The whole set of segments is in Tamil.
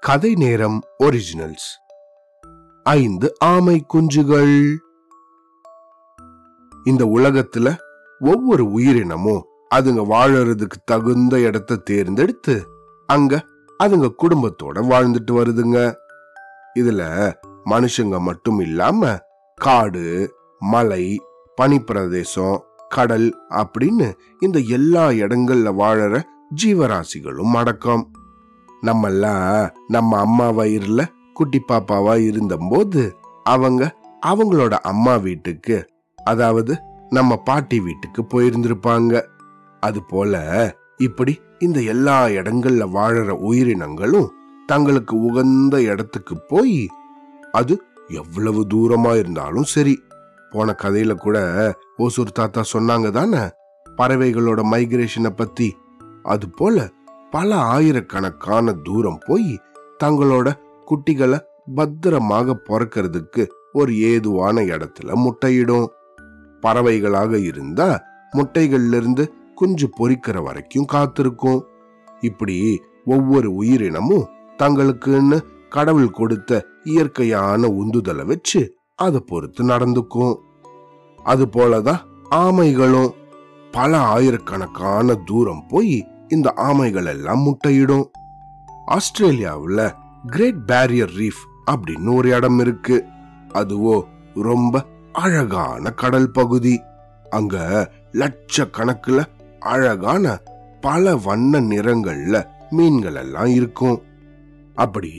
கதை நேரம். ஒரிஜினல்ஸ் ஐந்து ஆமை குஞ்சுகள். இந்த உலகத்துல ஒவ்வொரு உயிரினமும் அதுங்க வாழறதுக்கு தகுந்த இடத்தை தேர்ந்தெடுத்து அங்க அதுங்க குடும்பத்தோட வாழ்ந்துட்டு வருதுங்க. இதுல மனுஷங்க மட்டும் இல்லாம காடு மலை பனிப்பிரதேசம் கடல் அப்படின்னு இந்த எல்லா இடங்கள்ல வாழற ஜீவராசிகளும் அடக்கம். நம்மெல்லாம் நம்ம அம்மா வயிறுல குட்டி பாப்பாவா இருந்தபோது அவங்க அவங்களோட அம்மா வீட்டுக்கு அதாவது நம்ம பாட்டி வீட்டுக்கு போயிருந்திருப்பாங்க. அது போல இப்படி இந்த எல்லா இடங்கள்ல வாழற உயிரினங்களும் தங்களுக்கு உகந்த இடத்துக்கு போய் அது எவ்வளவு தூரமா இருந்தாலும் சரி. போன கதையில கூட ஓசூர் தாத்தா சொன்னாங்க தானே பறவைகளோட மைக்ரேஷனை பத்தி. அது போல பல ஆயிரக்கணக்கான தூரம் போய் தங்களோட குட்டிகளை பத்திரமாக பிறக்கிறதுக்கு ஒரு ஏதுவான இடத்துல முட்டையிடும். பறவைகளாக இருந்தா முட்டைகள்ல இருந்து குஞ்சு பொரிக்கிற வரைக்கும் காத்திருக்கும். இப்படி ஒவ்வொரு உயிரினமும் தங்களுக்குன்னு கடவுள் கொடுத்த இயற்கையான உந்துதலை வச்சு அதை பொறுத்து நடந்துக்கும். அது போலதான் ஆமைகளும் பல ஆயிரக்கணக்கான தூரம் போய் இந்த ஆமைகள் எல்லாம் முட்டையிடும். ஆஸ்திரேலியாவில் கிரேட் பேரியர் ரீஃப் அப்படின்னு ஒரு இடம் இருக்கு. அதுவோ ரொம்ப அழகான கடல் பகுதி. அங்க லட்சக்கணக்கில் அழகான பல வண்ண நிறங்கள்ல மீன்கள் எல்லாம் இருக்கும். அப்படி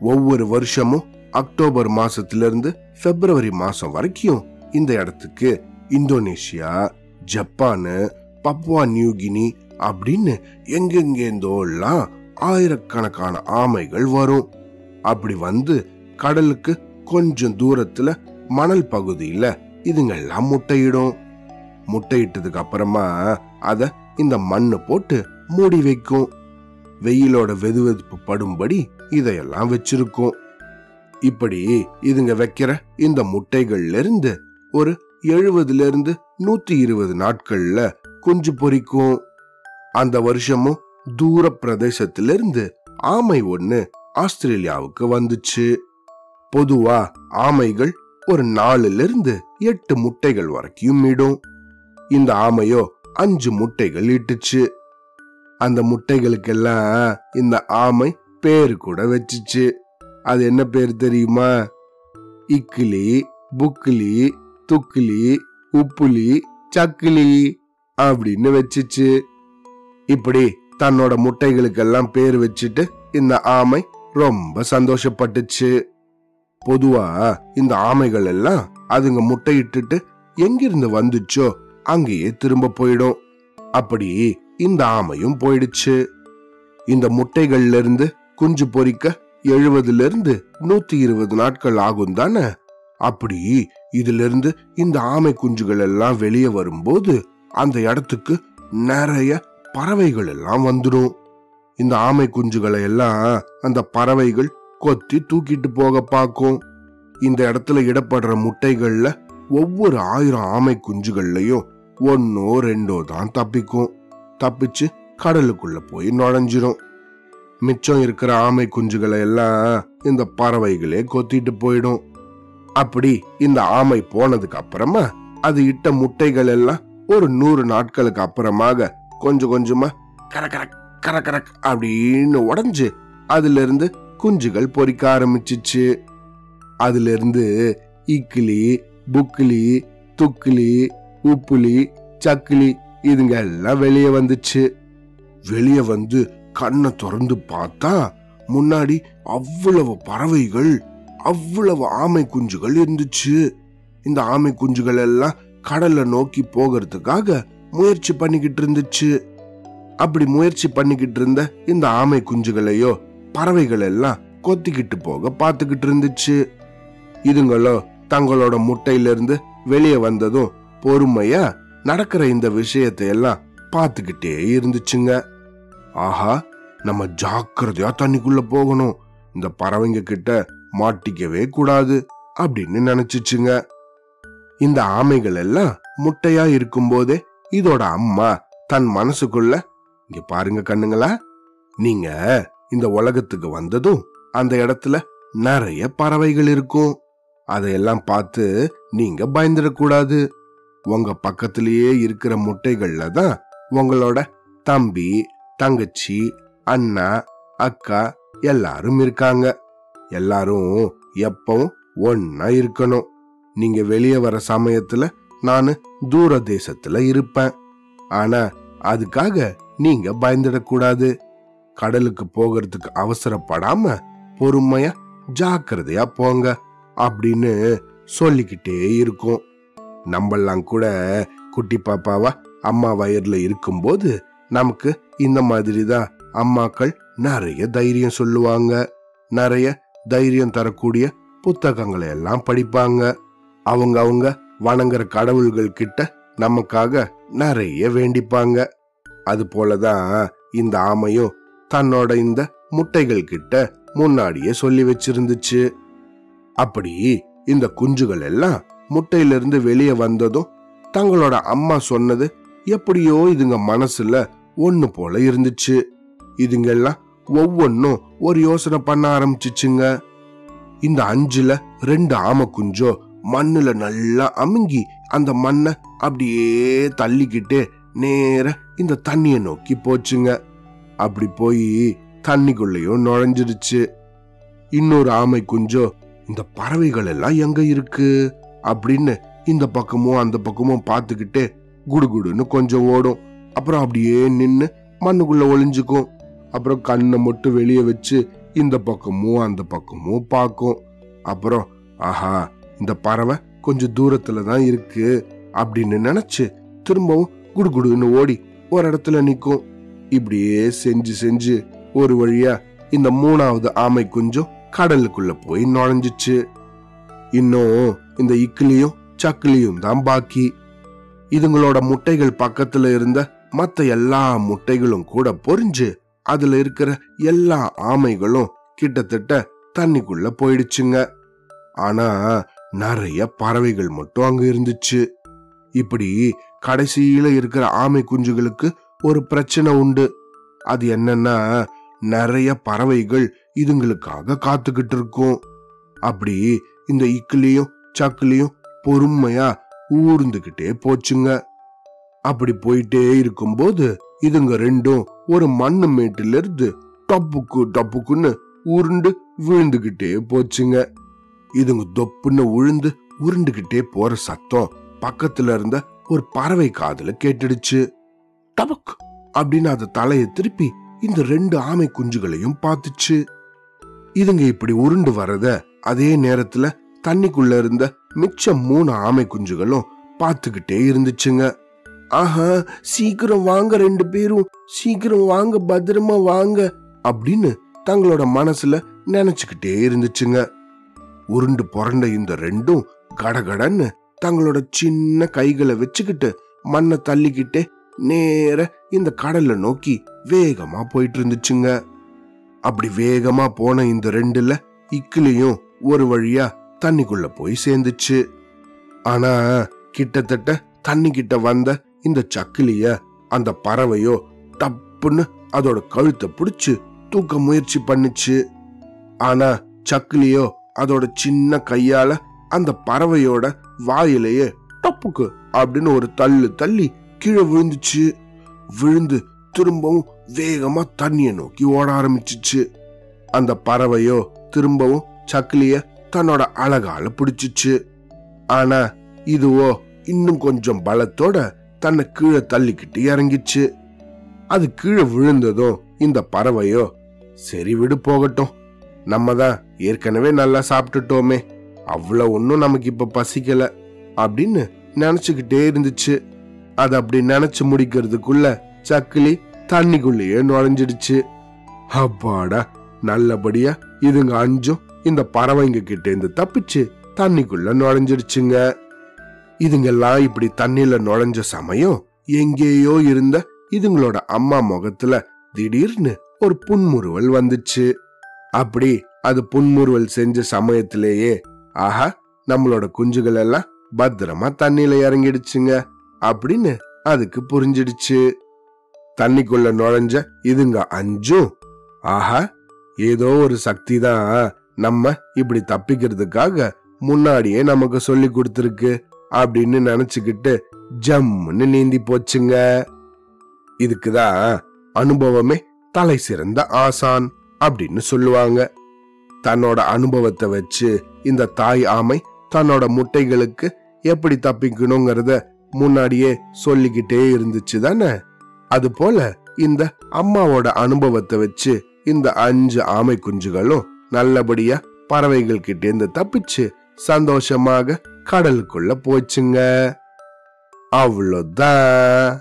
ஒவ்வொரு வருஷமும் அக்டோபர் மாசத்திலிருந்து பிப்ரவரி மாசம் வரைக்கும் இந்த இடத்துக்கு இந்தோனேஷியா ஜப்பானு பப்வா நியூகினி அப்படின்னு எங்கெங்கேந்தோலாம் ஆயிரக்கணக்கான ஆமைகள் வரும். அப்படி வந்து கடலுக்கு கொஞ்சம் தூரத்துல மணல் பகுதியில இதுங்கெல்லாம் முட்டையிடும். முட்டையிட்டதுக்கு அப்புறமா அத இந்த மண்ணு போட்டு மூடி வைக்கும். வெயிலோட வெதுவெதுப்பு படும்படி இதையெல்லாம் வச்சிருக்கும். இப்படி இதுங்க வைக்கிற இந்த முட்டைகள்ல இருந்து ஒரு எழுபதுல இருந்து நூத்தி இருபது நாட்கள்ல குஞ்சு பொரிக்கும். அந்த வருஷமும் தூர பிரதேசத்திலிருந்து ஆமை ஒண்ணு ஆஸ்திரேலியாவுக்கு வந்துச்சு. பொதுவா ஆமைகள் ஒரு நாலுல இருந்து எட்டு முட்டைகள் வரைக்கும் இடும். இந்த ஆமையோ அஞ்சு முட்டைகள் இட்டுச்சு. அந்த முட்டைகளுக்கெல்லாம் இந்த ஆமை பேர் கூட வச்சுச்சு. அது என்ன பேர் தெரியுமா? இக்கிலி புக்கிலி துக்கிலி உப்புலி சக்கிலி அப்படின்னு வச்சுச்சு. இப்படி தன்னோட முட்டைகளுக்கெல்லாம் பேர் வச்சுட்டு இந்த ஆமை ரொம்ப சந்தோஷப்பட்டுச்சு. பொதுவா இந்த ஆமைகள் எல்லாம் அதுங்க முட்டையிட்டுட்டு எங்கிருந்து வந்துச்சோ அங்கேயே திரும்ப போயிடும். அப்படி இந்த ஆமையும் போயிடுச்சு. இந்த முட்டைகள்ல இருந்து குஞ்சு பொரிக்க எழுபதுல இருந்து நூத்தி இருபது நாட்கள் ஆகும் தானே? அப்படி இதுல இருந்து இந்த ஆமை குஞ்சுகள் எல்லாம் வெளியே வரும்போது அந்த இடத்துக்கு நிறைய பறவைகள் எல்லாம் வந்துடும் இந்த ஆமை குஞ்சுகளை எல்லாம் அந்த பறவைகள் கொத்தி தூக்கிட்டு போக பார்க்கும். இந்த இடத்துல இடப்படுற முட்டைகள்ல ஒவ்வொரு ஆயிரம் ஆமை குஞ்சுகள்லையும் ஒன்னோ ரெண்டோ தான் தப்பிக்கும். தப்பிச்சு கடலுக்குள்ள போய் நுழைஞ்சிரும். மிச்சம் இருக்கிற ஆமை குஞ்சுகளை எல்லாம் இந்த பறவைகளே கொத்திட்டு போயிடும். அப்படி இந்த ஆமை போனதுக்கு அப்புறமா அது இட்ட முட்டைகள் எல்லாம் ஒரு நூறு நாட்களுக்கு அப்புறமாக கொஞ்சம் கொஞ்சமா கரகரக் கரகரக் அப்படின்னு உடஞ்சு அதுல இருந்து குஞ்சுகள் பொறிக்க ஆரம்பிச்சிச்சு. அதுல இருந்து இக்கிளி புக்கிளி துக்கிளி உப்புலி சக்கிலி இதுங்க எல்லாம் வெளியே வந்துச்சு. வெளியே வந்து கண்ணை திறந்து பார்த்தா முன்னாடி அவ்வளவு பறவைகள் அவ்வளவு ஆமை குஞ்சுகள் இருந்துச்சு. இந்த ஆமை குஞ்சுகள் எல்லாம் கடல்ல நோக்கி போகிறதுக்காக முயற்சி பண்ணிக்கிட்டு இருந்துச்சு. அப்படி முயற்சி பண்ணிக்கிட்டு இருந்த இந்த ஆமை குஞ்சுகளையோ பறவைகள் எல்லாம் கொத்திக்கிட்டு போக பார்த்துக்கிட்டு இருந்துச்சு. இதுங்களோ தங்களோட முட்டையிலிருந்து வெளியே வந்ததும் பொறுமையா நடக்கிற இந்த விஷயத்தை எல்லாம் பார்த்துக்கிட்டே இருந்துச்சுங்க. ஆஹா நம்ம ஜாக்கிரதையா தண்ணிக்குள்ள போகணும். இந்த பறவைங்க கிட்ட மாட்டிக்கவே கூடாது அப்படின்னு நினைச்சிச்சுங்க. இந்த ஆமைகள் எல்லாம் முட்டையா இருக்கும்போதே இதோட அம்மா தன் மனசுக்குள்ள இங்க பாருங்க கண்ணுங்களா நீங்க இந்த உலகத்துக்கு வந்ததும் அந்த இடத்துல நிறைய பறவைகள் இருக்கும். அதையெல்லாம் பார்த்து நீங்க பயந்துடக்கூடாது. உங்க பக்கத்திலேயே இருக்கிற முட்டைகள்ல தான் உங்களோட தம்பி தங்கச்சி அண்ணா அக்கா எல்லாரும் இருக்காங்க. எல்லாரும் எப்பவும் ஒன்னா இருக்கணும். நீங்க வெளியே வர சமயத்துல நான் தூர தேசத்துல இருப்பேன். ஆனா அதுக்காக நீங்க பயந்துடக்கூடாது. கடலுக்கு போகிறதுக்கு அவசரப்படாம பொறுமையா ஜாக்கிரதையா போங்க அப்படின்னு சொல்லிக்கிட்டே இருக்கும். நம்மெல்லாம் கூட குட்டி பாப்பாவா அம்மா வயர்ல இருக்கும்போது நமக்கு இந்த மாதிரி தான் அம்மாக்கள் நிறைய தைரியம் சொல்லுவாங்க. நிறைய தைரியம் தரக்கூடிய புத்தகங்களை எல்லாம் படிப்பாங்க. அவங்க அவங்க வணங்குற கடவுள்கள் கிட்ட நமக்காக நிறைய வேண்டிப்பாங்க. அது போலதான் இந்த ஆமையும் தன்னோட இந்த முட்டைகள் கிட்ட முன்னாடியே சொல்லி வச்சிருந்துச்சு. அப்படி இந்த குஞ்சுகள் எல்லாம் முட்டையிலிருந்து வெளியே வந்ததும் தங்களோட அம்மா சொன்னது எப்படியோ இதுங்க மனசுல ஒண்ணு போல இருந்துச்சு. இதுங்க எல்லாம் ஒவ்வொன்னும் ஒரு யோசனை பண்ண ஆரம்பிச்சிச்சுங்க. இந்த அஞ்சுல ரெண்டு ஆமை குஞ்சோ மண்ணில் நல்லா அமுங்கி அந்த மண்ணை அப்படியே தள்ளிக்கிட்டு நேர இந்த தண்ணியை நோக்கி போச்சுங்க. அப்படி போய் தண்ணிக்குள்ளேயும் நுழைஞ்சிருச்சு. இன்னொரு ஆமை குஞ்சோ இந்த பறவைகள் எல்லாம் எங்க இருக்கு? அப்படின்னு இந்த பக்கமும் அந்த பக்கமும் பார்த்துக்கிட்டு குடுகுடுன்னு கொஞ்சம் ஓடும். அப்புறம் அப்படியே நின்று மண்ணுக்குள்ள ஒளிஞ்சுக்கும். அப்புறம் கண்ணை மட்டும் வெளியே வச்சு இந்த பக்கமும் அந்த பக்கமும் பார்க்கும். அப்புறம் ஆஹா இந்த பறவை கொஞ்சம் தூரத்துல தான் இருக்கு அப்படின்னு நினைச்சு திரும்பவும் குடுகுடுன்னு ஓடி ஒரு இடத்துல நிற்கும் இப்படியே செஞ்சு செஞ்சு ஒரு வழியா இந்த மூணாவது ஆமை குஞ்சும் கடலுக்குள்ள போய் நுழைஞ்சிச்சு. இன்னும் இந்த இக்கிலியும் சக்கிலியும் தான் பாக்கி. இதுங்களோட முட்டைகள் பக்கத்துல இருந்த மற்ற எல்லா முட்டைகளும் கூட பொரிஞ்சு அதுல இருக்கிற எல்லா ஆமைகளும் கிட்டத்தட்ட தண்ணிக்குள்ள போயிடுச்சுங்க. ஆனா நிறைய பறவைகள் மட்டும் அங்க இருந்துச்சு. இப்படி கடைசியில இருக்கிற ஆமை குஞ்சுகளுக்கு ஒரு பிரச்சனை உண்டு. அது என்னன்னா நிறைய பறவைகள் இதுங்களுக்காக காத்துக்கிட்டு இருக்கும். அப்படி இந்த இக்கிலியும் சக்குலையும் பொறுமையா ஊர்ந்துகிட்டே போச்சுங்க. அப்படி போயிட்டே இருக்கும்போது இதுங்க ரெண்டும் ஒரு மண்ணு மேட்டிலிருந்து டப்புக்கு டப்புக்குன்னு உருண்டு விழுந்துகிட்டே போச்சுங்க. இதுங்க தொப்புன்னு உழுந்து உருண்டுகிட்டே போற சத்தம் பக்கத்துல இருந்த ஒரு பறவை காதுல கேட்டுடுச்சு. டபக்! அப்படின்னு அது தலையை திருப்பி இந்த ரெண்டு ஆமை குஞ்சுகளையும் பார்த்துச்சு. இதுங்க இப்படி உருண்டு வரத அதே நேரத்துல தண்ணிக்குள்ள இருந்த மிச்சம் மூணு ஆமை குஞ்சுகளும் பார்த்துக்கிட்டே இருந்துச்சுங்க. ஆஹா சீக்கிரம் வாங்க ரெண்டு பேரும் சீக்கிரம் வாங்க பத்திரமா வாங்க அப்படின்னு தங்களோட மனசுல நினைச்சுக்கிட்டே இருந்துச்சுங்க. உருண்டு புரண்ட இந்த ரெண்டும் கடகடன்னு தங்களோட சின்ன கைகளை வச்சுக்கிட்டு மண்ணை தள்ளிக்கிட்டே நேர இந்த கடல்ல நோக்கி வேகமா போயிட்டு இருந்துச்சுங்க அப்படி வேகமா போன இந்த ரெண்டுல இக்கிலையும் ஒரு வழியா தண்ணிக்குள்ள போய் சேர்ந்துச்சு. ஆனா கிட்டத்தட்ட தண்ணி கிட்ட வந்த இந்த சக்கிலிய அந்த பறவையோ டப்புன்னு அதோட கழுத்தை பிடிச்சு தூக்க முயற்சி பண்ணுச்சு. ஆனா சக்கிலியோ அதோட சின்ன கையால அந்த பறவையோட வாயிலேயே டப்புக்கு அப்படின்னு ஒரு தள்ளு தள்ளி கீழே விழுந்துச்சு. விழுந்து திரும்பவும் வேகமா தண்ணிய நோக்கி ஓட ஆரம்பிச்சிச்சு. அந்த பறவையோ திரும்பவும் சக்கிலிய தன்னோட அழகால பிடிச்சிச்சு. ஆனா இதுவோ இன்னும் கொஞ்சம் பலத்தோட தன்னை கீழே தள்ளிக்கிட்டு இறங்கிச்சு. அது கீழே விழுந்ததும் இந்த பறவையோ சரி விடு போகட்டும். நம்ம தான் ஏற்கனவே நல்லா சாப்பிட்டுட்டோமே. அவ்வளோ ஒன்றும் நமக்கு இப்போ பசிக்கல அப்படின்னு நினச்சிக்கிட்டே இருந்துச்சு. அது அப்படி நினச்சி முடிக்கிறதுக்குள்ள சக்கிலி தண்ணிக்குள்ளேயே நுழைஞ்சிடுச்சு. அப்பாடா நல்லபடியா இதுங்க அஞ்சும் இந்த பறவைங்க கிட்ட இருந்து தப்பிச்சு தண்ணிக்குள்ள நுழைஞ்சிடுச்சுங்க. இதுங்கெல்லாம் இப்படி தண்ணியில நுழைஞ்ச சமயம் எங்கேயோ இருந்த இதுங்களோட அம்மா முகத்துல திடீர்னு ஒரு புன்முறுவல் வந்துச்சு. அப்படி அது புன்முறுவல் செஞ்ச சமயத்திலேயே ஆஹா நம்மளோட குஞ்சுகள் எல்லாம் பத்திரமா தண்ணியில இறங்கிடுச்சுங்க அப்படின்னு அதுக்கு புரிஞ்சிடுச்சு. தண்ணிக்குள்ள நுழைஞ்ச இதுங்க அஞ்சும் ஆஹா ஏதோ ஒரு சக்தி தான் நம்ம இப்படி தப்பிக்கிறதுக்காக முன்னாடியே நமக்கு சொல்லி கொடுத்துருக்கு அப்படின்னு நினைச்சுக்கிட்டு ஜம்முன்னு நீந்தி போச்சுங்க. இதுக்குதான் அனுபவமே தலை சிறந்த ஆசான். அப்படின்னு சொல்லுவாங்க. தன்னோட அனுபவத்தை வச்சு இந்த தாய் ஆமை தன்னோட முட்டைகளுக்கு எப்படி தப்பிக்கணுங்கிறத முன்னாடியே சொல்லிக்கிட்டே இருந்துச்சு தானே? அது போல இந்த அம்மாவோட அனுபவத்தை வச்சு இந்த அஞ்சு ஆமை குஞ்சுகளும் நல்லபடியா பறவைகள் கிட்டேந்து தப்பிச்சு சந்தோஷமாக கடலுக்குள்ள போச்சுங்க. அவ்வளோதான்.